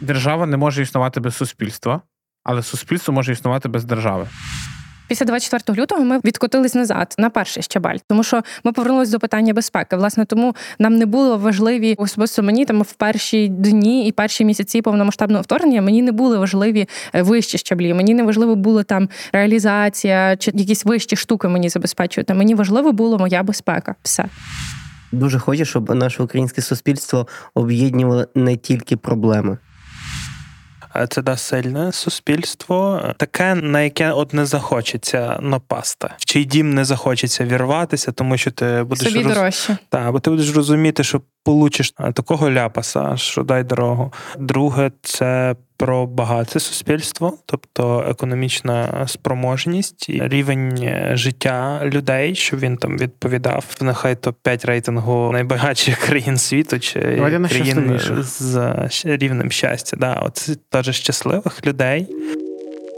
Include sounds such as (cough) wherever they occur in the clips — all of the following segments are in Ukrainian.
держава не може існувати без суспільства, але суспільство може існувати без держави. Після 24 лютого ми відкотились назад на перший щабель, тому що ми повернулися до питання безпеки. Власне, тому нам не було важливі особисто мені там в перші дні і перші місяці повномасштабного вторгнення. Мені не були важливі е, вищі щаблі. Мені не важливо було там реалізація чи якісь вищі штуки мені забезпечувати. Мені важливо було моя безпека. Все. Дуже хочу, щоб наше українське суспільство об'єднувало не тільки проблеми. Це да сильне суспільство, таке, на яке от не захочеться напасти, в чий дім не захочеться вірватися, тому що ти будеш Собі роз... дорожче. Так, бо ти будеш розуміти, що получиш такого ляпаса, що дай дорогу. Друге, це про багате суспільство, тобто економічна спроможність, рівень життя людей, щоб він там відповідав нехай топ 5 рейтингу найбагатших (laughs) країн світу чи країн з рівнем щастя. Да, от теж щасливих людей.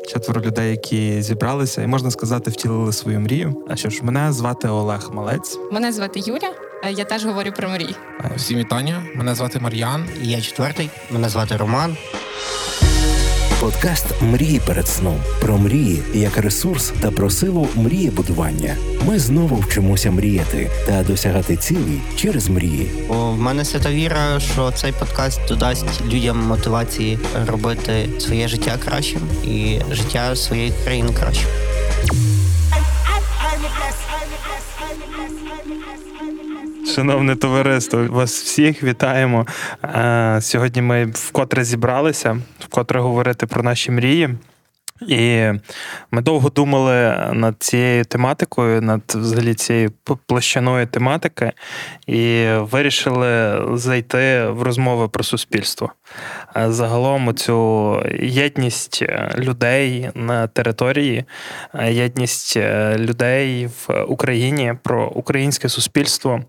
Четверо людей, які зібралися, і можна сказати, втілили свою мрію. А що ж, мене звати Олег Малець. Мене звати Юля. Я теж говорю про мрії. Всім вітання. Мене звати Мар'ян. Я четвертий. Мене звати Роман. Подкаст Мрії перед сном про мрії як ресурс та про силу мрієбудування. Ми знову вчимося мріяти та досягати цілей через мрії. У мене свята віра, що цей подкаст додасть людям мотивації робити своє життя кращим і життя своєї країни кращим. Шановне товариство, вас всіх вітаємо. Сьогодні ми вкотре зібралися, вкотре говорити про наші мрії. І ми довго думали над цією тематикою, над взагалі цією площиною тематики, і вирішили зайти в розмови про суспільство. Загалом цю єдність людей на території, єдність людей в Україні про українське суспільство,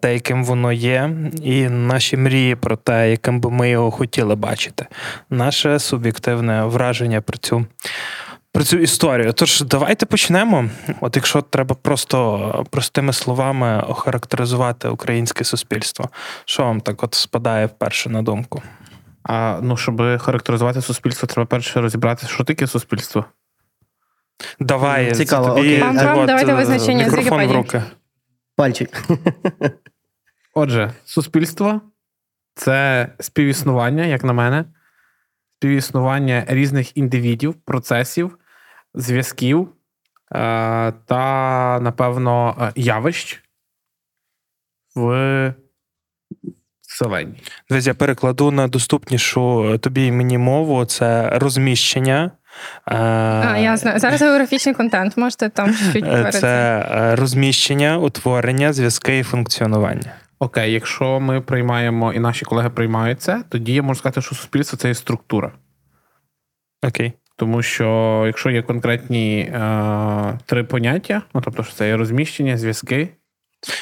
те, яким воно є, і наші мрії про те, яким би ми його хотіли бачити. Наше суб'єктивне враження про цю про цю історію. Тож давайте почнемо. От якщо треба просто простими словами охарактеризувати українське суспільство, що вам так от спадає вперше на думку? А ну, щоб характеризувати суспільство, треба перше розібратися, що таке суспільство. Давай, Цікаво, тобі, окей. Пан Трам, от, давайте визначення з мікрофон в Вікіпедії. руки. Пальчик. (laughs) Отже, суспільство це співіснування, як на мене, співіснування різних індивідів, процесів, зв'язків е, та, напевно, е, явищ в вселенні. Дивись, я перекладу на доступнішу тобі і мені мову. Це розміщення. е, А, ясно. Зараз географічний контент. Можете там чуть-чуть Е, говорити. Це е, розміщення, утворення, зв'язки і функціонування. Окей, якщо ми приймаємо і наші колеги приймають це, тоді я можу сказати, що суспільство це є структура. Окей. Тому що якщо є конкретні е, три поняття, ну тобто, що це є розміщення, зв'язки.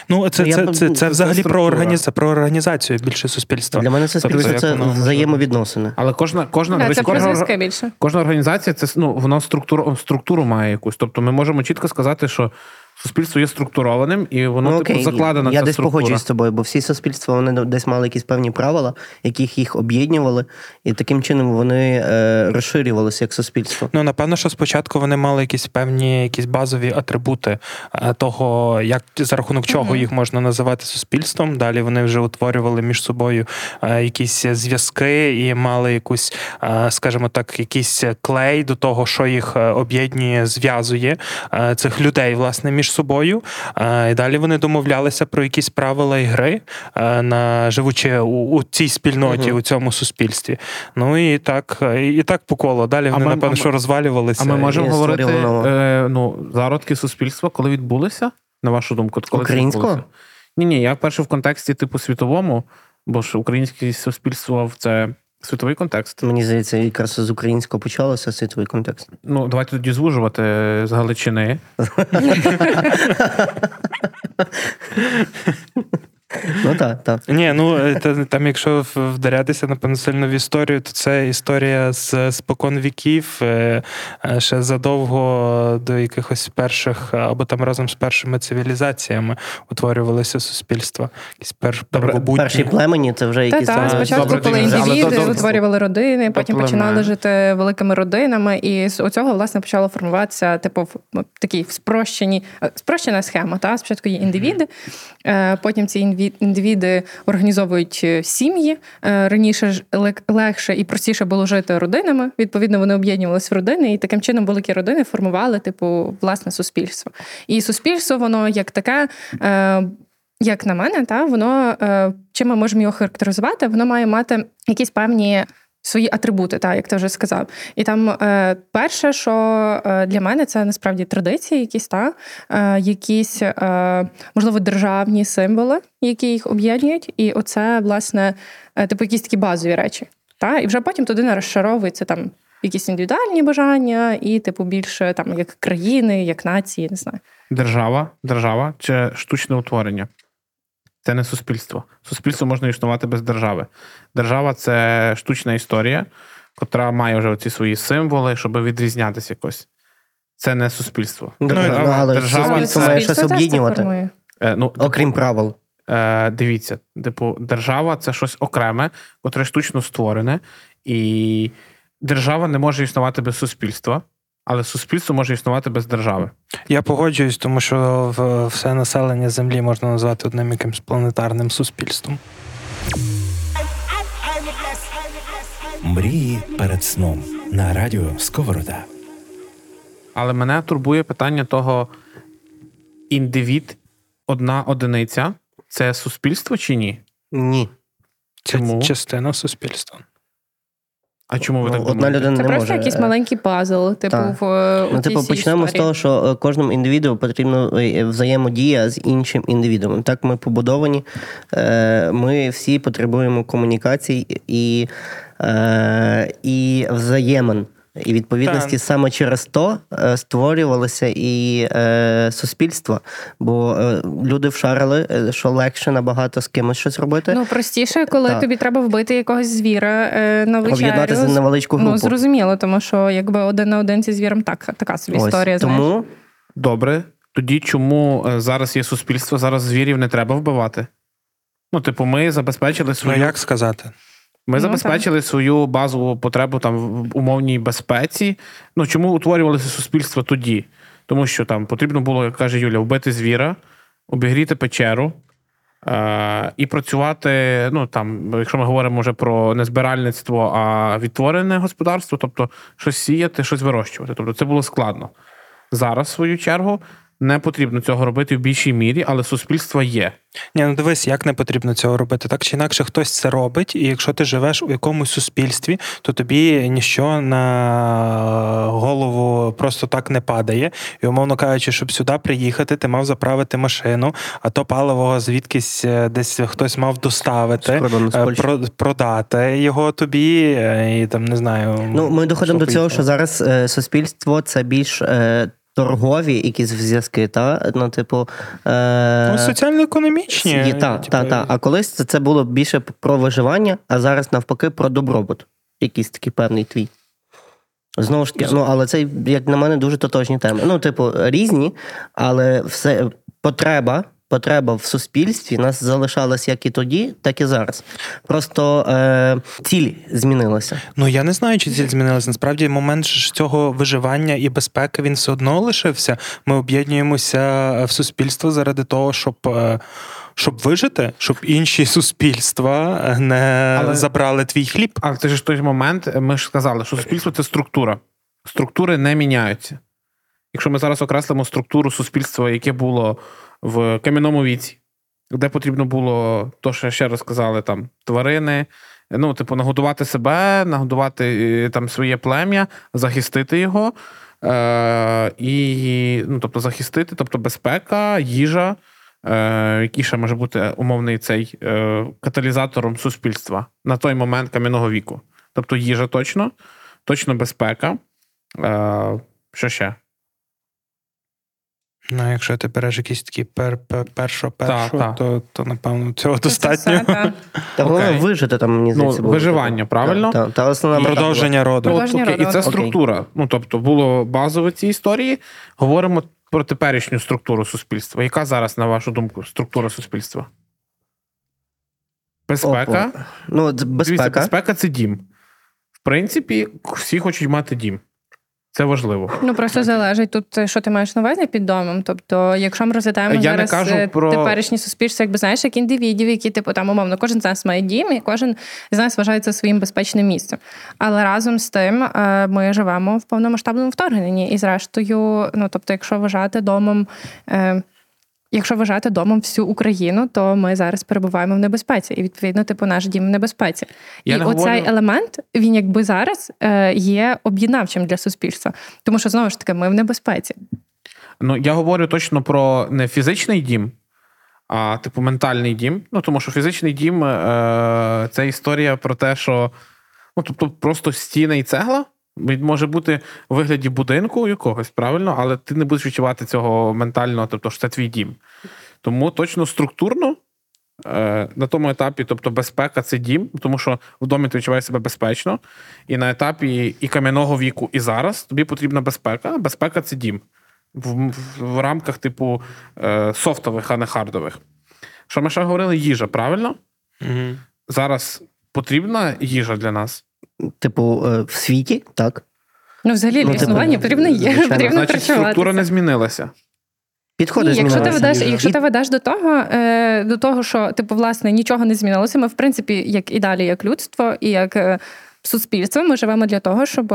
Ну, це, це, це, це, це взагалі про, організацію, про організацію більше суспільства. Для мене це суспільство як це воно- взаємовідносини. Але кожна кожна, Да, це кожна, більше. кожна організація це ну, воно структуру, структуру має якусь. Тобто ми можемо чітко сказати, що суспільство є структурованим, і воно Ну, типу окей, закладена я ця десь структура. погоджуюсь з тобою, бо всі суспільства вони десь мали якісь певні правила, яких їх об'єднували, і таким чином вони е, розширювалися як суспільство. Ну, напевно, що спочатку вони мали якісь певні якісь базові атрибути е, того, як за рахунок чого Мгм. їх можна називати суспільством. Далі вони вже утворювали між собою е, якісь зв'язки і мали якусь, е, скажімо так, якийсь клей до того, що їх об'єднує, зв'язує е, цих людей, власне, між собою. Е, І далі вони домовлялися про якісь правила ігри, е, на живучи у, у цій спільноті, Мгм. у цьому суспільстві. Ну і так, е, і так по колу. Далі А вони, ми- напевно, а ми- що розвалювалися. А ми можемо Я говорити е, ну, зародки суспільства, коли відбулися, на вашу думку? Коли Українського? Ні, ні, я перше в контексті типу світовому, бо ж українське суспільство це світовий контекст. Мені здається, якраз з українського почалося світовий контекст. Ну, давайте тоді звужувати з Галичини. (laughs) (laughs) Ну так, так. Ні, ну е, там, якщо вдарятися, напевно, сильно в історію, то це історія з спокон віків, е, е, ще задовго до якихось перших, або там разом з першими цивілізаціями утворювалися суспільства. Якісь пер, первобутні. Перші племені це вже якісь. так, е, спочатку, добре, коли але індивіди утворювали родини, потім племена. починали жити великими родинами, і з цього власне почало формуватися типу в- такі спрощені спрощена схема. Та спочатку є індивіди, потім ці інві- індивіди організовують е, сім'ї. Е, Раніше ж лег- легше і простіше було жити родинами. Відповідно, вони об'єднувалися в родини, і таким чином великі родини формували типу власне суспільство. І суспільство, воно як таке. е, як на мене, та воно чим ми можемо його характеризувати, воно має мати якісь певні. Свої атрибути, так, як ти вже сказав. І там е, перше, що е, для мене це насправді традиції, якісь та, е, якісь, е, можливо, державні символи, які їх об'єднують. І оце, власне, е, типу, якісь такі базові речі. Та? І вже потім туди не розшаровується там якісь індивідуальні бажання, і, типу, більше там як країни, як нації, не знаю. Держава, держава чи штучне утворення. Це не суспільство. Суспільство можна існувати без держави. Держава це штучна історія, котра має вже оці свої символи, щоб відрізнятися якось. Це не суспільство. Держава, ну, але держава суспільство це, має Суспільство щось об'єднувати. е, ну, Окрім правил. Е, дивіться, типу, держава це щось окреме, котре штучно створене, і держава не може існувати без суспільства, але суспільство може існувати без держави. Я погоджуюсь, тому що все населення Землі можна назвати одним якимсь планетарним суспільством. Мрії перед сном на радіо Сковорода. Але мене турбує питання того: індивід, одна одиниця це суспільство чи ні? Ні. Це Чому? частина суспільства. А чому ви Ну, так одна думаєте? людина Це не просто може. якийсь е, маленький пазл, типу, Так. в е, Ну, типу, почнемо почнемо з того, що е, кожному індивіду потрібно е, взаємодія з іншим індивідом. Так ми побудовані. Ми всі потребуємо комунікацій і, і взаємин. І відповідності Так. саме через то е, створювалося і е, суспільство. Бо е, люди вшарили, е, що легше набагато з кимось щось робити. Ну, простіше, коли Так. тобі треба вбити якогось звіра е, на вечерю. Об'єднатися невеличку групу. Ну, зрозуміло, тому що якби один на один зі звіром так, така собі Ось. історія. знаєш. Добре. Тоді чому е, зараз є суспільство, зараз звірів не треба вбивати? Ну, типу, ми забезпечили Ну як сказати? Ми Ну, забезпечили свою базову потребу там в умовній безпеці. Ну чому утворювалося суспільство тоді? Тому що там потрібно було, як каже Юля, вбити звіра, обігріти печеру е- і працювати. Ну там, якщо ми говоримо вже про не збиральництво, а відтворене господарство, тобто щось сіяти, щось вирощувати. Тобто це було складно. Зараз, в свою чергу, не потрібно цього робити в більшій мірі, але суспільство є. Ні, ну дивись, як не потрібно цього робити. Так чи інакше, хтось це робить, і якщо ти живеш у якомусь суспільстві, то тобі ніщо на голову просто так не падає. І, умовно кажучи, щоб сюди приїхати, ти мав заправити машину, а то паливо звідкись е, десь хтось мав доставити, е, про- продати його тобі, е, і там не знаю. Ну, ми доходимо до цього, що зараз е, суспільство це більш е, торгові якісь зв'язки, та? Ну, типу. Е, Ну, соціально-економічні. Та, типу, та, та. А колись це, це було більше про виживання, а зараз навпаки про добробут. Якийсь такий певний твій. Знову ж таки, ну але це, як на мене, дуже тотожні теми. Ну, типу, різні, але все потреба. Потреба в суспільстві нас залишалась як і тоді, так і зараз. Просто е, ціль змінилася. Ну я не знаю, чи ціль змінилася. Насправді, момент ж цього виживання і безпеки він все одно лишився. Ми об'єднуємося в суспільство заради того, щоб. е, Щоб вижити, щоб інші суспільства не Але- забрали твій хліб. Але це ж той момент ми ж сказали, що суспільство це структура. Структури не міняються. Якщо ми зараз окреслимо структуру суспільства, яке було в кам'яному віці, де потрібно було, то, що ще раз сказали, там тварини, ну, типу, нагодувати себе, нагодувати е, там своє плем'я, захистити його. Е, і, ну, тобто, захистити, тобто безпека, їжа, е, який ще може бути умовний цей е, каталізатором суспільства на той момент кам'яного віку. Тобто їжа точно, точно безпека. Е, що ще? Ну, якщо ти береш якісь такі пер, пер, першо, Так, першо, так. то, то напевно цього Це достатньо. все, та. (laughs) Та головне вижити там, мені здається, було. виживання, правильно? Та, та, та основна. Продовження роду. Ну, Продовження окей, і роду. це Окей. структура. Ну, тобто, було базово в цій історії. Говоримо про теперішню структуру суспільства. Яка зараз, на вашу думку, структура суспільства? Безпека. Опа. Ну, Дивіться, безпека. безпека це дім. В принципі, всі хочуть мати дім. Це важливо. Ну просто залежить тут, е, що ти маєш на увазі під домом. Тобто, якщо ми розглядаємо Я зараз кажу е, про- теперішнє суспільство, якби знаєш, як індивідів, які типу там умовно, кожен з нас має дім, і кожен з нас вважає це своїм безпечним місцем. Але разом з тим е, ми живемо в повномасштабному вторгненні. І зрештою, ну тобто, якщо вважати домом. Е, Якщо вважати домом всю Україну, то ми зараз перебуваємо в небезпеці, і відповідно, типу, наш дім в небезпеці. Я і не оцей говорю- елемент він якби зараз е, є об'єднавчим для суспільства, тому що знову ж таки ми в небезпеці. Ну, я говорю точно про не фізичний дім, а типу ментальний дім. Ну, тому що фізичний дім е, це історія про те, що ну, тобто просто стіна і цегла. Він може бути у вигляді будинку якогось, правильно, але ти не будеш відчувати цього ментально, тобто що це твій дім. Тому точно структурно е, на тому етапі, тобто безпека це дім, тому що в домі ти відчуваєш себе безпечно, і на етапі і кам'яного віку, і зараз тобі потрібна безпека. Безпека це дім в, в, в рамках типу е, софтових, а не хардових. Що ми ще говорили? Їжа, правильно? Мгм. Зараз потрібна їжа для нас. Типу, е, в світі, так. Ну, взагалі, Ну, типу, існування потрібно є, звичайно. потрібно Значить, структура не змінилася. Підходи Ні, якщо ти ведеш, якщо ти ведеш до того, е, до того, що типу, власне, нічого не змінилося, ми в принципі, як і далі, як людство, і як е, суспільство, ми живемо для того, щоб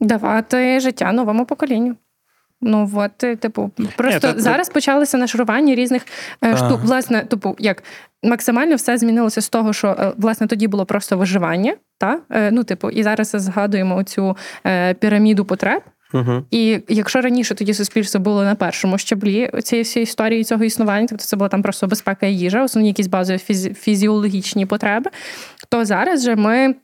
давати життя новому поколінню. Ну от, типу, просто та- зараз почалося нашарування різних е, Так. штук. Власне, типу, як максимально все змінилося з того, що е, власне тоді було просто виживання, та е, ну, типу, і зараз згадуємо цю е, піраміду потреб. Угу. І якщо раніше тоді суспільство було на першому щаблі цієї всієї історії цього існування, тобто це була там просто безпека і їжа, основні якісь базові фізі- фізіологічні потреби, то зараз же ми.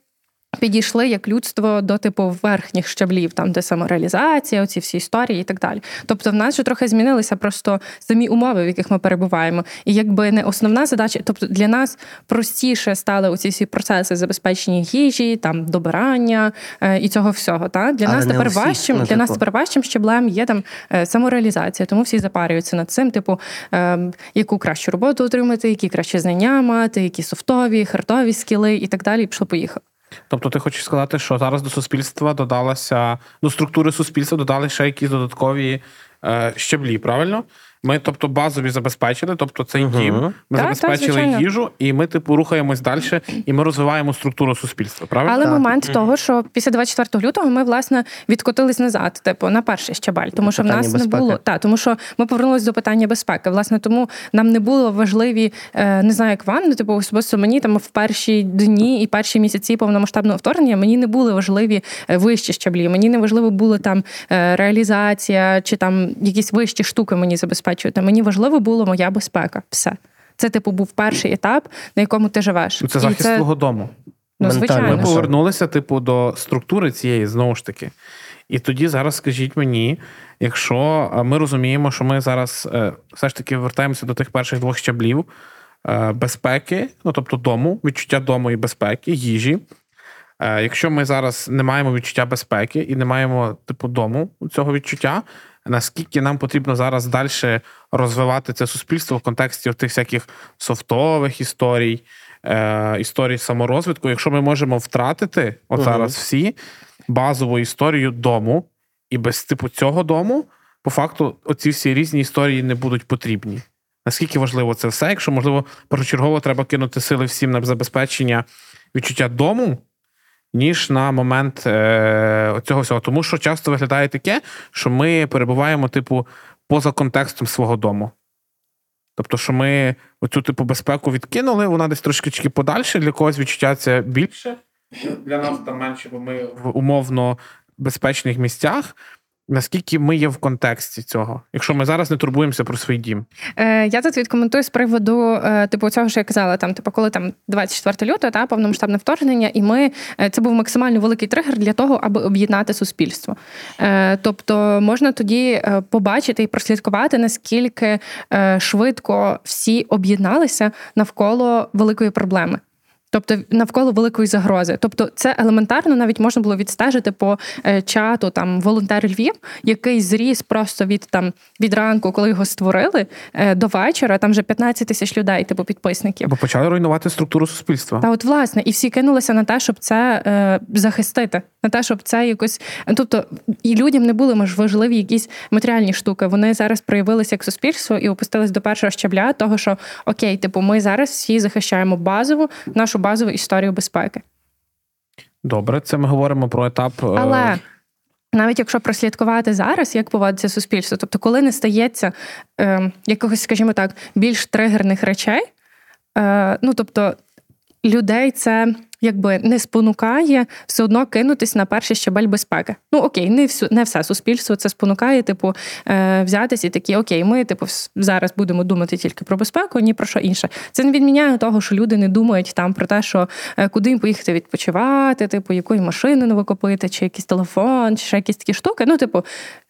Підійшли як людство до типу верхніх щаблів, там де самореалізація, оці всі історії і так далі. Тобто, в нас вже трохи змінилися просто самі умови, в яких ми перебуваємо. І якби не основна задача, тобто для нас простіше стали оці всі процеси забезпечення їжі, там добирання е, і цього всього. Та для Але нас тепер у всіх, важчим, ну, для нас типу. тепер важчим щеблем є там е, самореалізація, тому всі запарюються над цим, типу, е, яку кращу роботу отримати, які кращі знання мати, які софтові, хардові скіли і так далі. І пішло поїхало. Тобто, ти хочеш сказати, що зараз до суспільства додалася до структури суспільства додали ще якісь додаткові е, щеблі, правильно? Ми, тобто, базові забезпечили, тобто цей Мгм. дім, ми Так, забезпечили так, їжу, і ми, типу, рухаємось далі, і ми розвиваємо структуру суспільства. Правильно? Але Так. момент того, що після 24 лютого ми власне відкотились назад, типу на перший щабель, тому що в нас безпеки. не було та тому, що ми повернулися до питання безпеки. Власне, тому нам не було важливі, е, не знаю, як вам, ну типу особисто мені там в перші дні і перші місяці повномасштабного вторгнення мені не були важливі е, вищі щаблі. Мені не важливо було там е, реалізація чи там якісь вищі штуки мені забезпечувати. Мені важливо було моя безпека. Все. Це, типу, був перший етап, на якому ти живеш. Ну, Це І захист свого дому. ну, звичайно. Ми повернулися, типу, до структури цієї знову ж таки. І тоді зараз скажіть мені, якщо ми розуміємо, що ми зараз е, все ж таки вертаємося до тих перших двох щаблів е, безпеки, ну тобто дому, відчуття дому і безпеки, їжі. Е, Якщо ми зараз не маємо відчуття безпеки і не маємо типу дому цього відчуття, наскільки нам потрібно зараз далі розвивати це суспільство в контексті тих всяких софтових історій, е, історій саморозвитку, якщо ми можемо втратити от Мгм. зараз всі базову історію дому, і без типу цього дому, по факту, оці всі різні історії не будуть потрібні. Наскільки важливо це все? Якщо можливо, першочергово треба кинути сили всім на забезпечення відчуття дому, ніж на момент е, цього всього. Тому що часто виглядає таке, що ми перебуваємо, типу, поза контекстом свого дому. Тобто, що ми оцю типу безпеку відкинули, вона десь трошки подальше, для когось відчуття це більше, для нас там менше, бо ми в умовно безпечних місцях. Наскільки ми є в контексті цього, якщо ми зараз не турбуємося про свій дім? Е, Я тут відкоментую з приводу, е, типу, цього, що я казала, там, типу, коли там 24 лютого, та повномасштабне вторгнення, і ми е, це був максимально великий тригер для того, аби об'єднати суспільство. Е, Тобто можна тоді е, побачити і прослідкувати, наскільки е, швидко всі об'єдналися навколо великої проблеми. Тобто навколо великої загрози. Тобто, це елементарно навіть можна було відстежити по е, чату там волонтер Львів, який зріс просто від там від ранку, коли його створили, е, до вечора. Там вже 15 тисяч людей, типу підписників. Бо почали руйнувати структуру суспільства. Та от власне, і всі кинулися на те, щоб це е, захистити, на те, щоб це якось. Тобто і людям не були може, важливі якісь матеріальні штуки. Вони зараз проявилися як суспільство і опустились до першого щабля, того що окей, типу, ми зараз всі захищаємо базову нашу базову історію безпеки. Добре, це ми говоримо про етап. е, Але навіть якщо прослідкувати зараз, як поводиться суспільство, тобто, коли не стається е, якогось, скажімо так, більш тригерних речей, е, ну тобто людей це якби не спонукає все одно кинутись на перший щабель безпеки. Ну окей, не всю не все суспільство це спонукає, типу, е, взятись і такі, окей, ми типу зараз будемо думати тільки про безпеку, ні про що інше. Це не відміняє того, що люди не думають там про те, що е, куди їм поїхати відпочивати, типу, якої машини нову купити, чи якийсь телефон, чи ще якісь такі штуки. Ну, типу,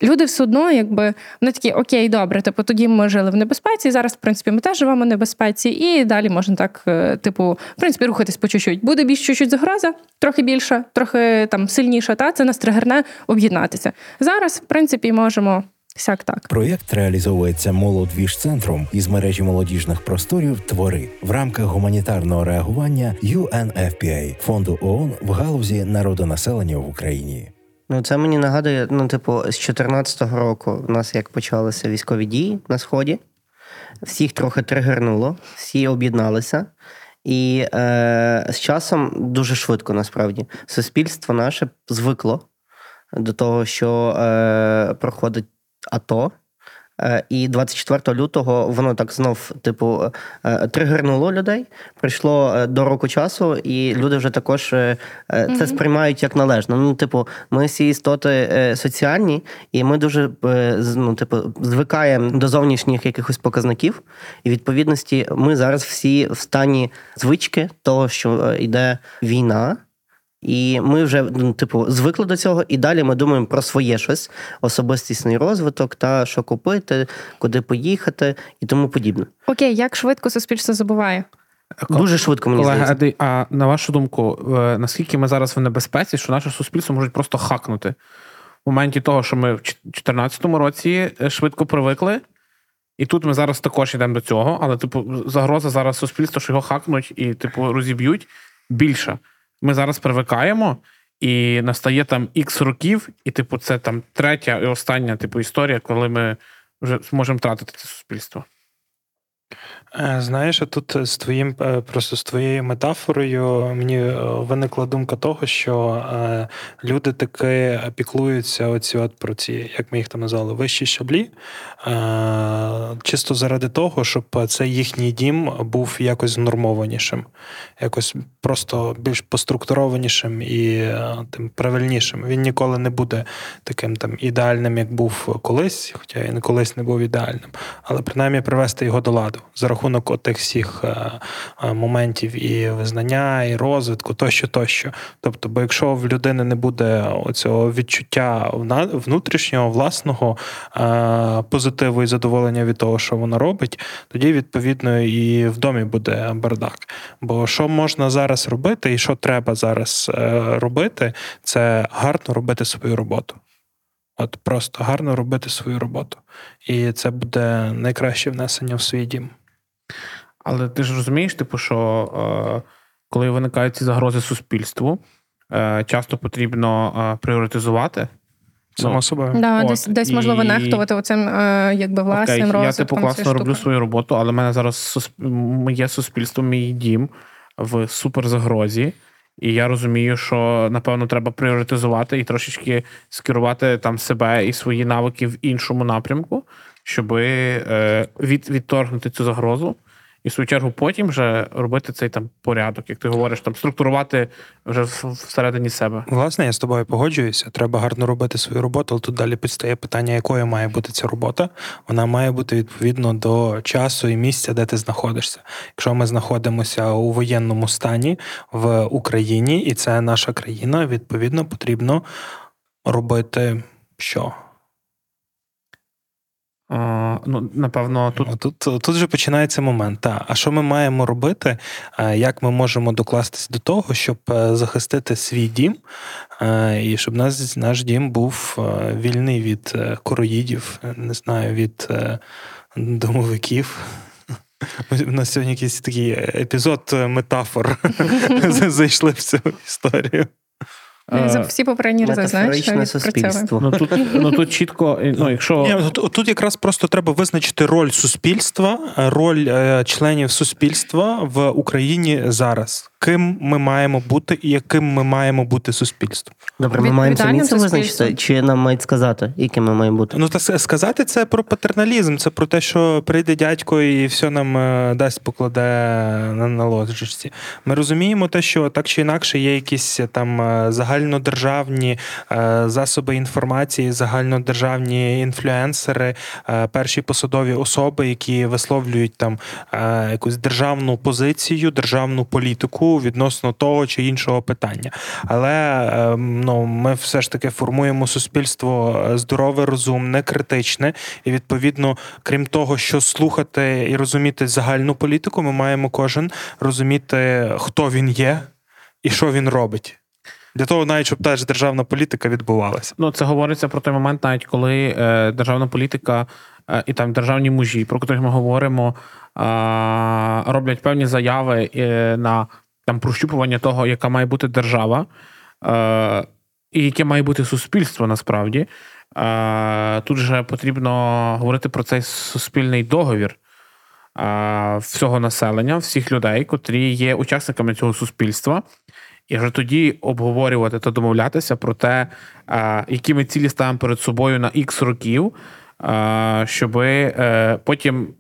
люди все одно, якби вони такі, окей, добре, типу, тоді ми жили в небезпеці. Зараз, в принципі, ми теж живемо в небезпеці, і далі можна так, е, типу, в принципі, рухатись по чуть-чуть. Буде більш чуть-чуть загроза, трохи більша, трохи там сильніша, та це нас тригерне об'єднатися. Зараз, в принципі, можемо сяк так. Проєкт реалізовується молодвіж-центром із мережі молодіжних просторів Твори в рамках гуманітарного реагування UNFPA – фонду ООН в галузі народонаселення в Україні. Ну, це мені нагадує, ну, типу, з 2014 року в нас як почалися військові дії на Сході, всіх трохи тригернуло, всі об'єдналися. І е, з часом дуже швидко насправді суспільство наше звикло до того, що е, проходить АТО. Е, І 24 лютого воно так знов, типу, е, тригернуло людей. Прийшло е, до року часу, і люди вже також е, е, це сприймають як належно. Ну, типу, ми всі істоти е, соціальні, і ми дуже е, ну, типу, звикаємо до зовнішніх якихось показників. І відповідності ми зараз всі в стані звички того, що е, йде війна. І ми вже ну, типу звикли до цього, і далі ми думаємо про своє щось, особистісний розвиток, та що купити, куди поїхати і тому подібне. Окей, як швидко суспільство забуває? Дуже швидко мені Колеги, а, здається. а на вашу думку, е, наскільки ми зараз в небезпеці, що наше суспільство можуть просто хакнути в моменті того, що ми в 2014 році е, швидко привикли, і тут ми зараз також йдемо до цього, але типу загроза зараз суспільства, що його хакнуть і типу розіб'ють більша. Ми зараз привикаємо, і настає там ікс років, і типу, це там третя і остання типу історія, коли ми вже зможемо втратити це суспільство. Е, Знаєш, тут з твоїм е, просто з твоєю метафорою мені е, виникла думка того, що е, люди таки піклуються оці от про ці, як ми їх там назвали, вищі щаблі, е, чисто заради того, щоб цей їхній дім був якось знормованішим, якось просто більш поструктурованішим і е, тим правильнішим. Він ніколи не буде таким там ідеальним, як був колись, хоча він колись не був ідеальним, але принаймні привести його до ладу за рахунок тих всіх е, е, моментів і визнання, і розвитку, тощо, тощо. Тобто, бо якщо в людини не буде оцього відчуття внутрішнього, власного е, позитиву і задоволення від того, що вона робить, тоді відповідно і в домі буде бардак. Бо що можна зараз робити, і що треба зараз робити, це гарно робити свою роботу. От просто гарно робити свою роботу. І це буде найкраще внесення в свій дім. Але ти ж розумієш, типу, що е, коли виникають ці загрози суспільству, е, часто потрібно е, пріоритизувати. Само Ну, собою. Да, От, десь десь можливо і- нехтувати оцим е, якби власним Окей, я типу класно цієї роблю штуки. свою роботу, але в мене зараз сусп- моє суспільство, мій дім в суперзагрозі. І я розумію, що напевно треба пріоритизувати і трошечки скерувати там себе і свої навики в іншому напрямку, щоб е, від, відторгнути цю загрозу І в свою чергу потім вже робити цей там порядок, як ти говориш, там структурувати вже всередині себе. Власне, я з тобою погоджуюся. Треба гарно робити свою роботу, але тут далі підстає питання, якою має бути ця робота. Вона має бути відповідно до часу і місця, де ти знаходишся. Якщо ми знаходимося у воєнному стані в Україні, і це наша країна, відповідно, потрібно робити що? Ну, напевно, тут Тут, тут, тут вже починається момент. Та. А що ми маємо робити? Як ми можемо докластись до того, щоб е, захистити свій дім, е, і щоб нас, наш дім був е, вільний від короїдів, не знаю, від домовиків. У нас сьогодні якийсь такий епізод метафор (laughs) зайшли в цю історію. Е, За всі попередні рази, знаєш, суспільство. ну, тут, ну тут чітко, ну якщо Тут якраз просто треба визначити роль суспільства, е, роль е, членів суспільства в Україні зараз. Ким ми маємо бути і яким ми маємо бути суспільством. Добре, ми маємо самі це визначити, чи нам мають сказати, яким ми маємо бути? Ну та сказати це про патерналізм, це про те, що прийде дядько і все нам е, дасть, покладе на, на ложечці. Ми розуміємо те, що так чи інакше є якісь е, там е, загальнодержавні засоби інформації, загальнодержавні інфлюенсери, перші посадові особи, які висловлюють там якусь державну позицію, державну політику відносно того чи іншого питання. Але е, ну, ми все ж таки формуємо суспільство е, здорове, розумне, критичне, і відповідно, крім того, що слухати і розуміти загальну політику, ми маємо кожен розуміти, хто він є і що він робить. Для того, навіть щоб теж державна політика відбувалася. Ну, це говориться про той момент, навіть коли е, державна політика е, і там державні мужі, про котрих ми говоримо, е, роблять певні заяви е, на там прощупування того, яка має бути держава, е, і яке має бути суспільство насправді. Е, тут же потрібно говорити про цей суспільний договір е, всього населення, всіх людей, котрі є учасниками цього суспільства. І вже тоді обговорювати та домовлятися про те, а, які ми цілі ставимо перед собою на ікс років, щоб потім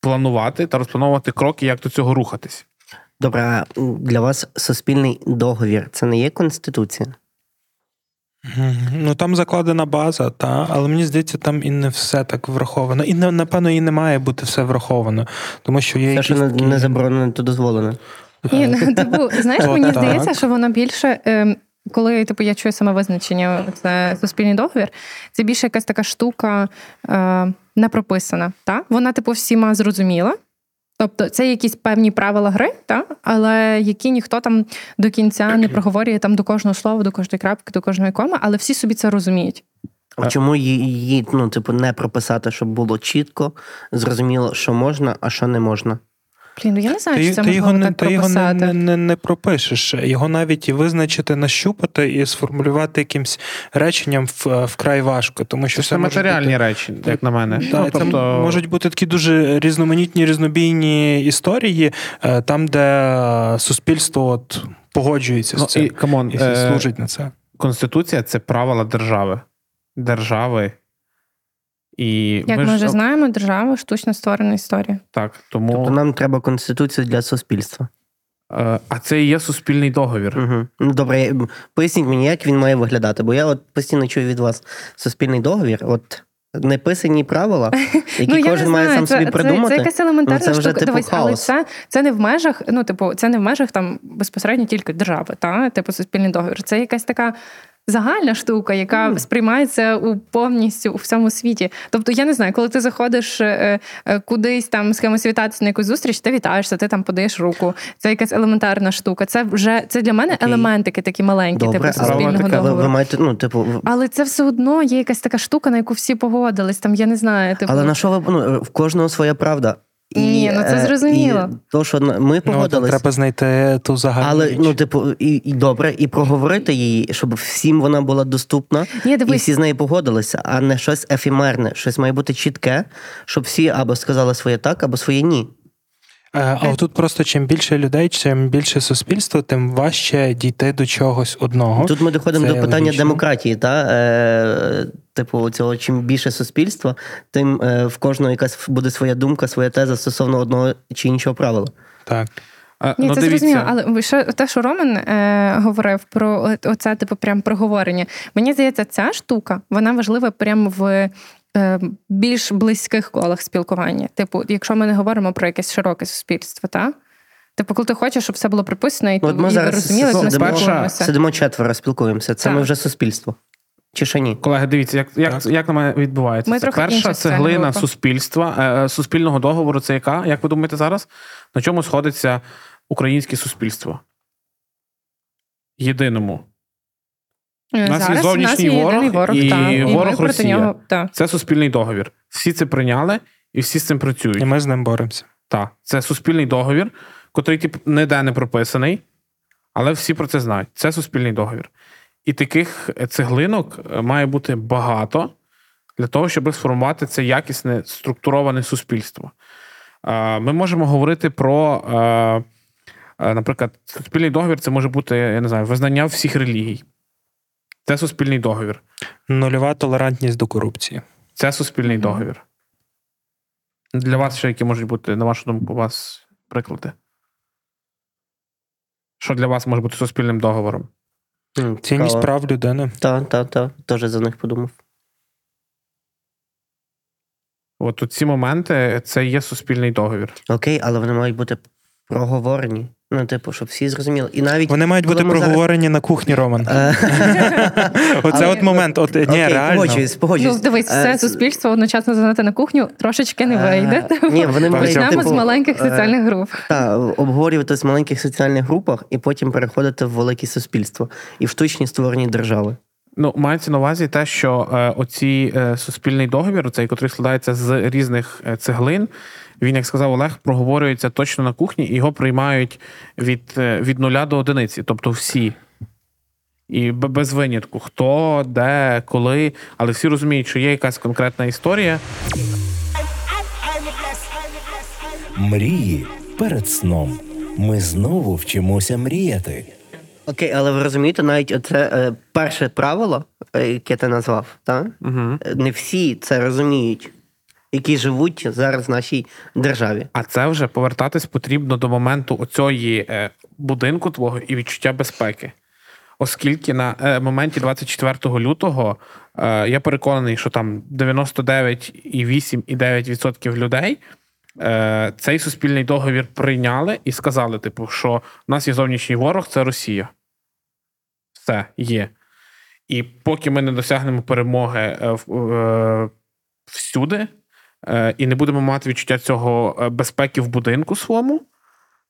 планувати та розплановувати кроки, як до цього рухатись. Добре, для вас суспільний договір це не є конституція? Ну там закладена база, та але мені здається, там і не все так враховано. І напевно, і не має бути все враховано, тому що є Все, якісь що не, не заборонено, то дозволено. Ні, ну, типу, знаєш, мені так. здається, що воно більше. ем, Коли типу, я чую саме визначення, це суспільний договір, це більше якась така штука е, не прописана. Та? Вона, типу, всіма зрозуміла. Тобто це якісь певні правила гри, та? але які ніхто там до кінця не проговорює там до кожного слова, до кожної крапки, до кожної коми, але всі собі це розуміють. А чому її, її ну, типу, не прописати, щоб було чітко, зрозуміло, що можна, а що не можна? Блін, ну я не знаю, Ти, чи це ти його, не, так ти його не, не, не, не пропишеш. Його навіть і визначити, нащупати і сформулювати якимсь реченням в- вкрай важко, тому що Це все матеріальні бути- речі, як на мене. Та, Ну, це тобто, можуть бути такі дуже різноманітні, різнобійні історії, е, там, де е, суспільство от погоджується ну, з цим і, come on, і е, служить на це. Конституція це правила держави. Держави. І Як ми ми ж- вже знаємо, держава штучно створена історія. Так, тому Тобто нам треба конституцію для суспільства. е, а це і є суспільний договір. Угу. Ну добре, поясніть мені, як він має виглядати, бо я от постійно чую від вас суспільний договір, от неписані правила, (laughs) які ну, кожен має сам це, собі це, придумати. Це, якась елементарна ну, це вже, штука. типу, Дивись, але хаос. це, це не в межах, ну, типу, це не в межах там безпосередньо тільки держави, та? типу суспільний договір. Це якась така. Загальна штука, яка Mm. сприймається у повністю у всьому світі. Тобто, я не знаю, коли ти заходиш е, е, кудись там з кимось вітатися на якусь зустріч, ти вітаєшся, ти там подаєш руку. Це якась елементарна штука. Це вже це для мене Окей. елементики такі маленькі, Добре, типу суспільного така, ви, ви маєте, ну, типу, Але це все одно є якась така штука, на яку всі погодились. Там я не знаю. Типу, але на що ви ну, в кожного своя правда? Ні, ну це е, зрозуміло. І то, що на- ми Ну, треба знайти ту загальну але річ. ну, типу, і, і добре, і проговорити її, щоб всім вона була доступна, Ні, і всі з нею погодилися, а не щось ефемерне. Щось має бути чітке, щоб всі або сказали своє так, або своє ні. Е, А отут просто чим більше людей, чим більше суспільство, тим важче дійти до чогось одного. Тут ми доходимо Це до питання логічно. демократії. Та? Е, типу, цього, чим більше суспільства, тим е, в кожного якась буде своя думка, своя теза стосовно одного чи іншого правила. Так. Е, Ні, ну, це зрозуміло, але ще те, що Роман е, говорив про оце, типу, прям проговорення. Мені здається, ця штука вона важлива прямо в е, більш близьких колах спілкування. Типу, якщо ми не говоримо про якесь широке суспільство, так? Типу, коли ти хочеш, щоб все було приписано, і, Ну, От ми зараз розуміли, як ми сидимо, спілкуємося. сидимо четверо, спілкуємося. Це Так. ми вже суспільство. Чи ще ні? Колеги, дивіться, як, як, як на мене відбувається. Ми це трохи перша цеглина суспільства, е, суспільного договору. Це яка? Як ви думаєте зараз? На чому сходиться українське суспільство? Єдиному. У нас є Зараз нас зовнішній є ворог ворог, і та, і ворог проти Росія. нього. Та. Це суспільний договір. Всі це прийняли і всі з цим працюють. І ми з ним боремося. Так, це суспільний договір, котрий тип, ніде не прописаний, але всі про це знають. Це суспільний договір. І таких цеглинок е, має бути багато для того, щоб сформувати це якісне структуроване суспільство. Е, Ми можемо говорити про, е, е, наприклад, суспільний договір це може бути, я не знаю, визнання всіх релігій. Це суспільний договір. Нульова толерантність до корупції. Це суспільний Мгм. договір. Для вас ще які можуть бути, на вашу думку, у вас приклади? Що для вас може бути суспільним договором? Цінність прав людини. Так, так, так. Теж за них подумав. От у ці моменти це є суспільний договір. Окей, але вони мають бути проговорені. Ну, типу, щоб всі зрозуміли. І навіть Вони мають бути ми зараз- проговорені на кухні, Роман. Е, (laughs) Оце от момент. От ні, реально. погоджуюсь, погоджуюсь. Ну, дивись, Е, все суспільство одночасно занати на кухню трошечки не Е, вийде. Ні, вони Почнемо типу, з маленьких е, соціальних груп. Та, обговорювати в маленьких соціальних групах і потім переходити в велике суспільство і в штучні створені держави. Ну, мається на увазі те, що е, оці е, суспільний договір, цей, який складається з різних е, цеглин, він, як сказав Олег, проговорюється точно на кухні, і його приймають від, від нуля до одиниці, тобто всі. І без винятку, хто, де, коли, але всі розуміють, що є якась конкретна історія, Мрії перед сном. Ми знову вчимося мріяти. Окей, але ви розумієте, навіть це е, перше правило, е, яке ти назвав, та? Угу. Е, не всі це розуміють, які живуть зараз в нашій державі. А це вже повертатись потрібно до моменту оцього будинку твого і відчуття безпеки. Оскільки на е, моменті 24 лютого е, я переконаний, що там 99,8,9% людей е, цей суспільний договір прийняли і сказали, типу, що в нас є зовнішній ворог, це Росія. Все є. І поки ми не досягнемо перемоги е, е, всюди, е, і не будемо мати відчуття цього е, безпеки в будинку своєму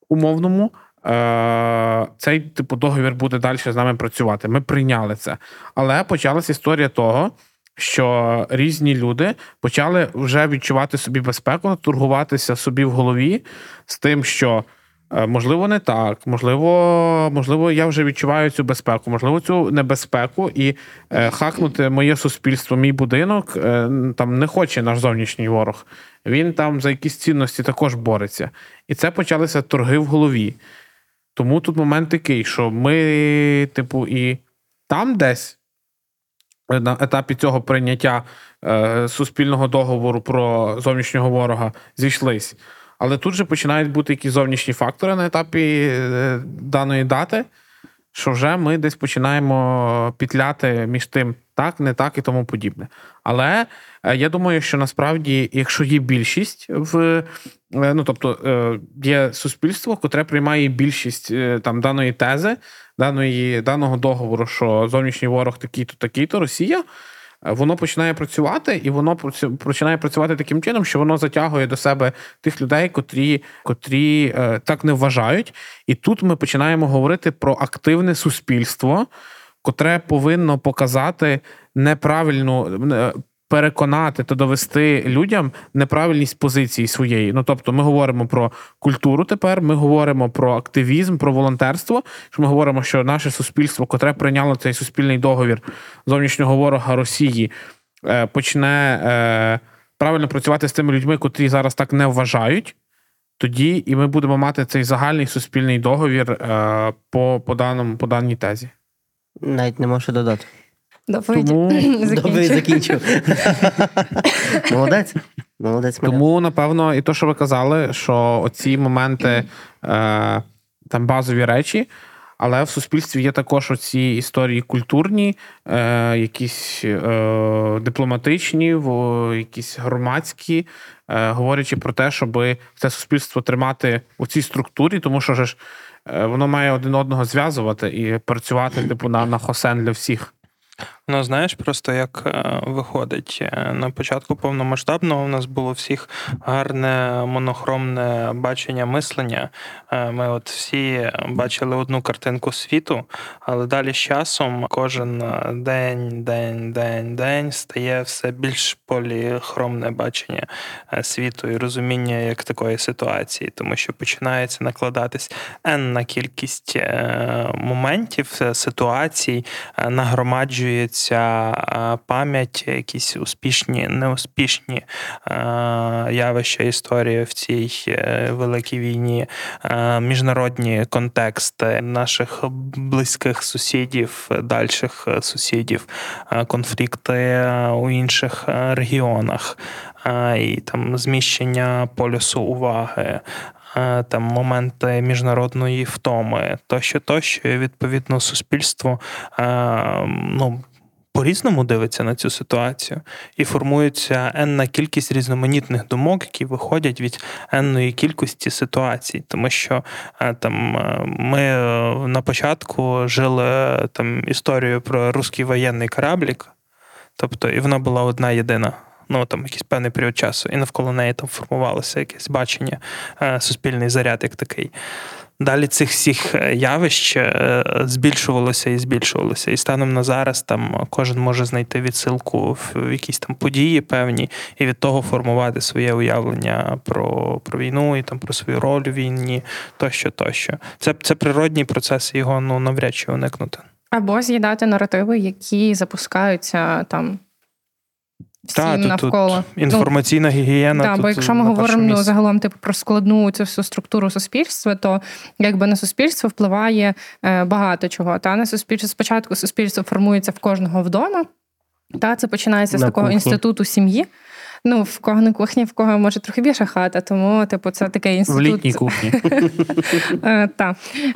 умовному, е, цей типу договір буде далі з нами працювати. Ми прийняли це. Але почалася історія того, що різні люди почали вже відчувати собі безпеку, торгуватися собі в голові з тим, що. е, Можливо, не так. Можливо, можливо, я вже відчуваю цю безпеку, можливо, цю небезпеку, і е, хакнути моє суспільство, мій будинок е, там не хоче наш зовнішній ворог. Він там за якісь цінності також бореться. І це почалися торги в голові. Тому тут момент такий, що ми, типу, і там десь на етапі цього прийняття е, суспільного договору про зовнішнього ворога зійшлись. Але тут же починають бути якісь зовнішні фактори на етапі е, даної дати, що вже ми десь починаємо пітляти між тим так, не так і тому подібне. Але е, я думаю, що насправді, якщо є більшість в е, ну тобто е, є суспільство, котре приймає більшість е, там даної тези, даної даного договору, що зовнішній ворог такий-то, такий-то Росія. е, Воно починає працювати, і воно починає працювати таким чином, що воно затягує до себе тих людей, котрі, котрі е, так не вважають. І тут ми починаємо говорити про активне суспільство, котре повинно показати неправильну. Переконати та довести людям неправильність позиції своєї. Ну тобто, ми говоримо про культуру тепер, ми говоримо про активізм, про волонтерство. Що ми говоримо, що наше суспільство, котре прийняло цей суспільний договір зовнішнього ворога Росії, е, почне е, правильно працювати з тими людьми, котрі зараз так не вважають. тоді і ми будемо мати цей загальний суспільний договір е, по, по, даному, по даній тезі. Навіть не можу додати. Доповідь Тому, (clears throat) закінчив. (laughs) Молодець. Молодець тому, напевно, і то, що ви казали, що оці моменти, е, там базові речі, але в суспільстві є також оці історії культурні, е, якісь е, дипломатичні, в- якісь громадські, е, говорячи про те, щоб це суспільство тримати у цій структурі, тому що ж е, воно має один одного зв'язувати і працювати типу на, на хосен для всіх. Ну, знаєш, просто як е, виходить. Е, На початку повномасштабного у нас було всіх гарне монохромне бачення мислення. Е, Ми от всі бачили одну картинку світу, але далі з часом кожен день, день, день, день стає все більш поліхромне бачення світу і розуміння як такої ситуації, тому що починається накладатись енна кількість моментів, ситуацій, нагромаджується е, пам'ять, якісь успішні, неуспішні е, явища історії в цій е, великій війні, міжнародні контексти наших близьких сусідів, дальших сусідів, конфлікти у інших регіонах. І там зміщення полюсу уваги, там моменти міжнародної втоми, тощо, тощо, відповідно суспільство ну, по-різному дивиться на цю ситуацію, і формується енна кількість різноманітних думок, які виходять від енної кількості ситуацій. Тому що е, там е, ми е, на початку жили там історію про русський воєнний кораблік, тобто і вона була одна єдина. Ну, там якийсь певний період часу, і навколо неї там формувалося якесь бачення, суспільний заряд як такий. Далі цих всіх е, явищ е, збільшувалося і збільшувалося. І станом на зараз там кожен може знайти відсилку в якісь там події певні, і від того формувати своє уявлення про, про війну і там про свою роль у війні, тощо, тощо. Це, це природній процес, його ну навряд чи уникнути. Або з'їдати наративи, які запускаються там всім тут, навколо. тут інформаційна гігієна. Так, тут бо якщо ми говоримо ну, загалом типу про складну цю всю структуру суспільства, то якби на суспільство впливає е, багато чого. Та на суспільство спочатку суспільство формується в кожного вдома. Та це починається з такого кухні. інституту сім'ї. Ну, в кого не кухня, в кого може трохи більша хата, тому, типу, це такий В інститут. літній кухні. (laughs) Е, та.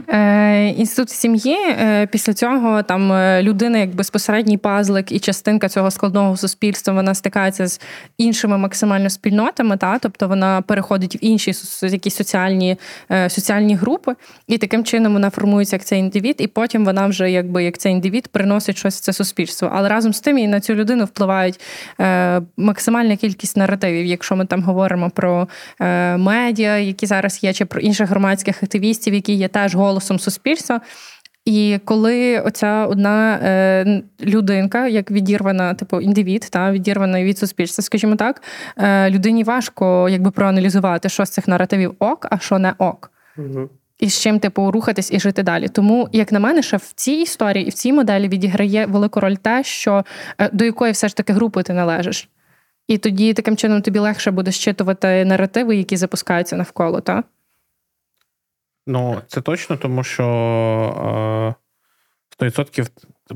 Е, інститут сім'ї. Е, після цього там людина, як безпосередній пазлик і частинка цього складного суспільства, вона стикається з іншими максимально спільнотами, та? тобто вона переходить в інші якісь соціальні, соціальні групи, і таким чином вона формується як цей індивід, і потім вона вже якби як цей індивід приносить щось в це суспільство. Але разом з тим і на цю людину впливають максимальна кількість наративів, якщо ми там говоримо про е, медіа, які зараз є, чи про інших громадських активістів, які є теж голосом суспільства. І коли оця одна е, людинка, як відірвана, типу індивід, та відірвана від суспільства, скажімо так, е, людині важко якби проаналізувати, що з цих наративів ок, а що не ок. І з чим типу рухатись і жити далі. Тому, як на мене, ще в цій історії і в цій моделі відіграє велику роль те, що е, до якої все ж таки групи ти належиш. І тоді таким чином тобі легше буде щитувати наративи, які запускаються навколо, так? Ну, це точно, тому що е, 100%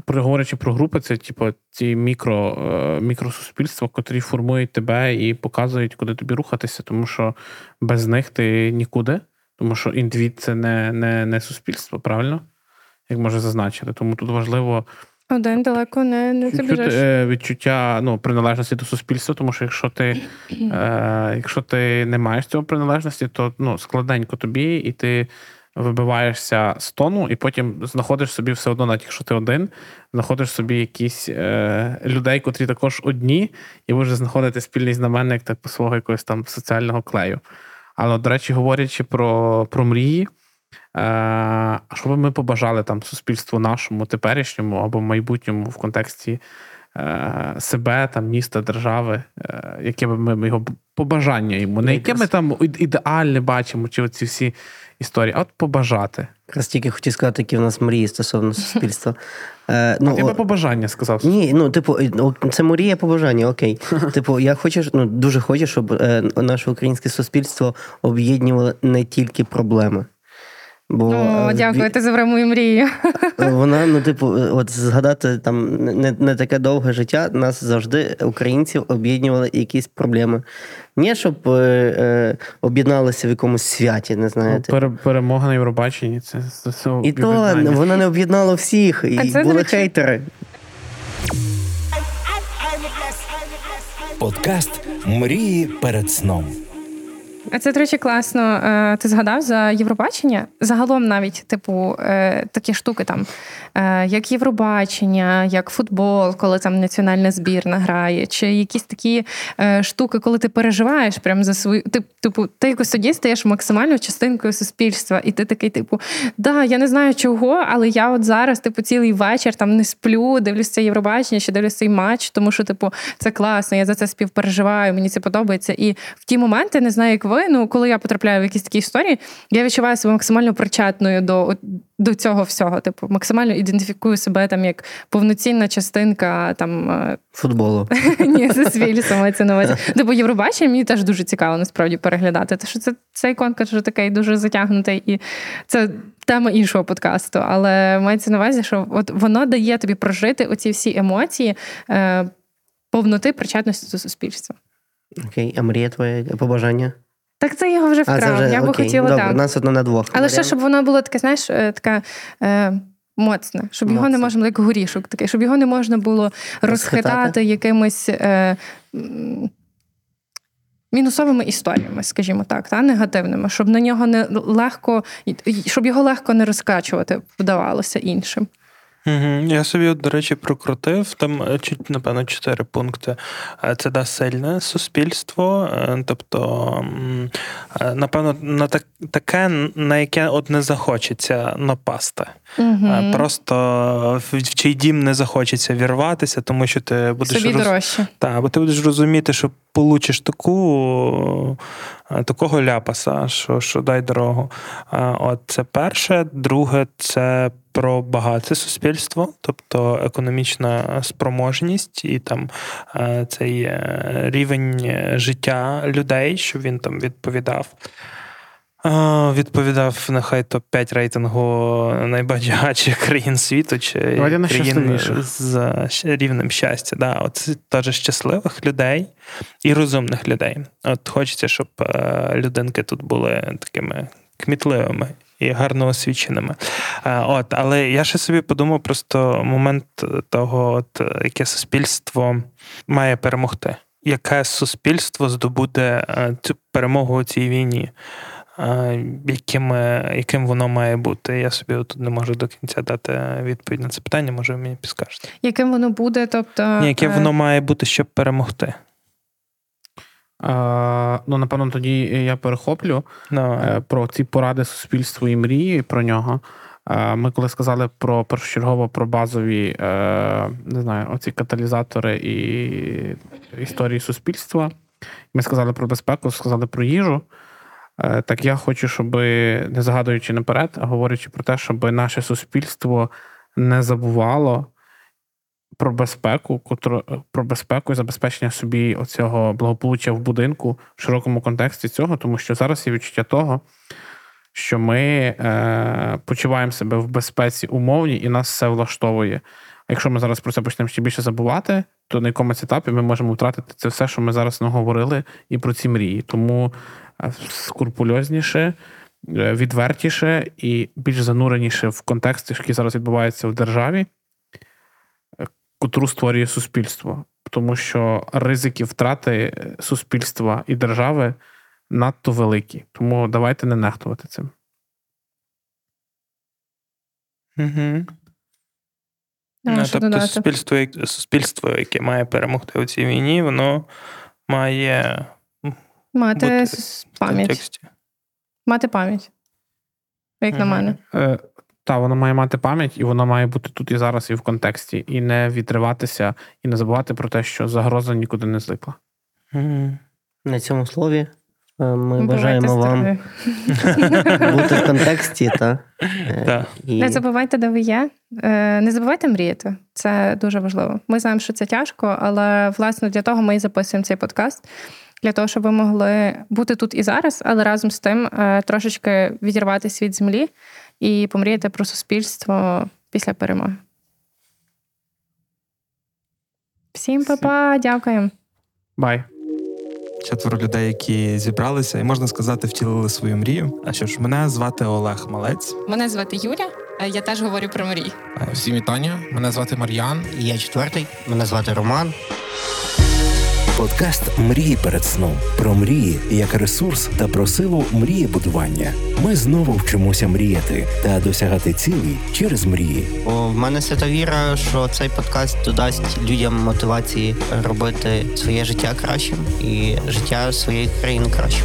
при- говорячи про групи, це типу ці мікро, е, мікросуспільства, котрі формують тебе і показують, куди тобі рухатися, тому що без них ти нікуди, тому що індивід це не, не, не суспільство, правильно? Як може зазначити. Тому тут важливо Один далеко не, не забіжеш. е, відчуття ну, приналежності до суспільства, тому що якщо ти, е, якщо ти не маєш цього приналежності, то ну, складненько тобі, і ти вибиваєшся з тону, і потім знаходиш собі все одно, навіть якщо ти один, знаходиш собі якісь е, людей, котрі також одні, і ви вже знаходите спільний знаменник так, свого якогось там соціального клею. Але, до речі, говорячи про, про мрії. Е, А що би ми побажали там суспільству нашому, теперішньому або майбутньому в контексті е, себе, там, міста, держави, е, яке би ми його побажання йому, не яке ми там ідеальне бачимо, чи оці всі історії, а от побажати. Якраз тільки хотів сказати, які в нас мрії стосовно суспільства. Е, Ну, ну, Тебе о- побажання сказав. ні, ну, типу, це мрія побажання, окей. (laughs) Типу, я хочу, ну, дуже хочу, щоб е, наше українське суспільство об'єднувало не тільки проблеми. Бо, О, е, дякую, ти забрав мою мрію. (laughs) Вона, ну, типу, от згадати там не, не таке довге життя, нас завжди, українців, об'єднували якісь проблеми. Не щоб е, е, об'єдналися в якомусь святі, не Ну, знаєте. пере- перемога на Євробаченні. Це, це, це І то вона не об'єднала всіх, і це, були речі, хейтери. Подкаст Мрії перед сном. А це, до речі, класно. Е, Ти згадав за Євробачення? Загалом навіть, типу, е, такі штуки там, е, як Євробачення, як футбол, коли там національна збірна грає, чи якісь такі штуки, коли ти переживаєш прям за свою. Ти, типу, ти якось тоді стаєш максимально частинкою суспільства, і ти такий, типу, да, я не знаю чого, але я от зараз, типу, цілий вечір там не сплю, дивлюсь це Євробачення, чи дивлюсь цей матч, тому що, типу, це класно, я за це співпереживаю, мені це подобається. І в ті моменти, не знаю, як ви, ну коли я потрапляю в якісь такі історії, я відчуваю себе максимально причетною до, до цього всього. Типу, максимально ідентифікую себе там як повноцінна частинка там е, Футболу. (laughs) ні, суспільства (laughs) мається на увазі. Типу Євробачення мені теж дуже цікаво насправді переглядати. Тому що це цей конкурс вже такий дуже затягнутий, і це тема іншого подкасту. Але мається на увазі, що от воно дає тобі прожити оці всі емоції е, повноти причетності до суспільства. Окей, а мрія твоя побажання? Так це його вже А, вкрав. це вже я би окей. хотіла Добре, так. нас одно на двох. Але ще щоб воно було таке, знаєш, е, таке е, моцне, щоб його не можна було як горішок, такий, щоб його не можна було розхитати Розхитати? якимись. Е, Мінусовими історіями, скажімо так, та негативними, щоб на нього не легко, щоб його легко не розкачувати вдавалося іншим. Угу. Я собі, от, до речі, прокрутив. Там, е, напевно, чотири пункти. Е, Це да сильне суспільство, е, тобто, напевно, на так, таке, на яке от не захочеться напасти. Угу. Просто в, чий дім не захочеться вірватися, тому що ти будеш Собі роз-. Так, бо ти будеш розуміти, що получиш таку, такого ляпаса, що, що дай дорогу. От це перше. Друге, це про багате суспільство, тобто економічна спроможність і там е, цей е, рівень життя людей, щоб він там відповідав. Е, Відповідав нехай топ-5 рейтингу найбагатших країн світу чи країн з рівнем щастя. Да. От теж щасливих людей і розумних людей. От хочеться, щоб е, людинки тут були такими кмітливими. І гарно освіченими. Е, От, але я ще собі подумав просто момент того, от, яке суспільство має перемогти. Яке суспільство здобуде е, цю перемогу у цій війні? Е, Яким, яким воно має бути? Я собі тут не можу до кінця дати відповідь на це питання, може, ви мені підскажете. Яким воно буде, тобто Ні, яке воно має бути, щоб перемогти? Ну, напевно, тоді я перехоплю Ну, е, про ці поради суспільству і мрії про нього. Е, Ми коли сказали про першочергово про базові е, не знаю, оці каталізатори і історії суспільства. Ми сказали про безпеку, сказали про їжу. Так я хочу, щоб не загадуючи наперед, а говорячи про те, щоб наше суспільство не забувало про безпеку, котро, про безпеку і забезпечення собі оцього благополуччя в будинку в широкому контексті цього, тому що зараз є відчуття того, що ми е, почуваємо себе в безпеці умовній і нас все влаштовує. А якщо ми зараз про це почнемо ще більше забувати, то на якомусь етапі ми можемо втратити це все, що ми зараз наговорили, і про ці мрії. Тому е, скрупульозніше, е, відвертіше і більш зануреніше в контексті, який зараз відбувається в державі, котру створює суспільство. Тому що ризики втрати е, суспільства і держави надто великі. Тому давайте не нехтувати цим. угу. Ну, що тобто суспільство, суспільство, яке має перемогти у цій війні, воно має мати бути с- в контексті. Мати пам'ять. Як на мене. Та, воно має мати пам'ять, і воно має бути тут і зараз, і в контексті, і не відриватися, і не забувати про те, що загроза нікуди не зникла. На цьому слові Е, Ми Бувайте бажаємо вам (laughs) бути в контексті та е, Так. і Не забувайте, де ви є. Е, Не забувайте мріяти. Це дуже важливо. Ми знаємо, що це тяжко, але власне для того ми і записуємо цей подкаст. Для того, щоб ви могли бути тут і зараз, але разом з тим трошечки відірватися від землі і помріяти про суспільство після перемоги. Всім па-па, дякуємо. Бай. Четверо людей, які зібралися, і можна сказати, втілили свою мрію. А що ж, мене звати Олег Малець. Мене звати Юля, е, я теж говорю про мрії. Всім вітання. Мене звати Мар'ян. я четвертий. Мене звати Роман. Подкаст Мрії перед сном про мрії як ресурс та про силу мрієбудування. Ми знову вчимося мріяти та досягати цілей через мрії. В мене свята віра, що цей подкаст додасть людям мотивації робити своє життя кращим і життя своєї країни кращим.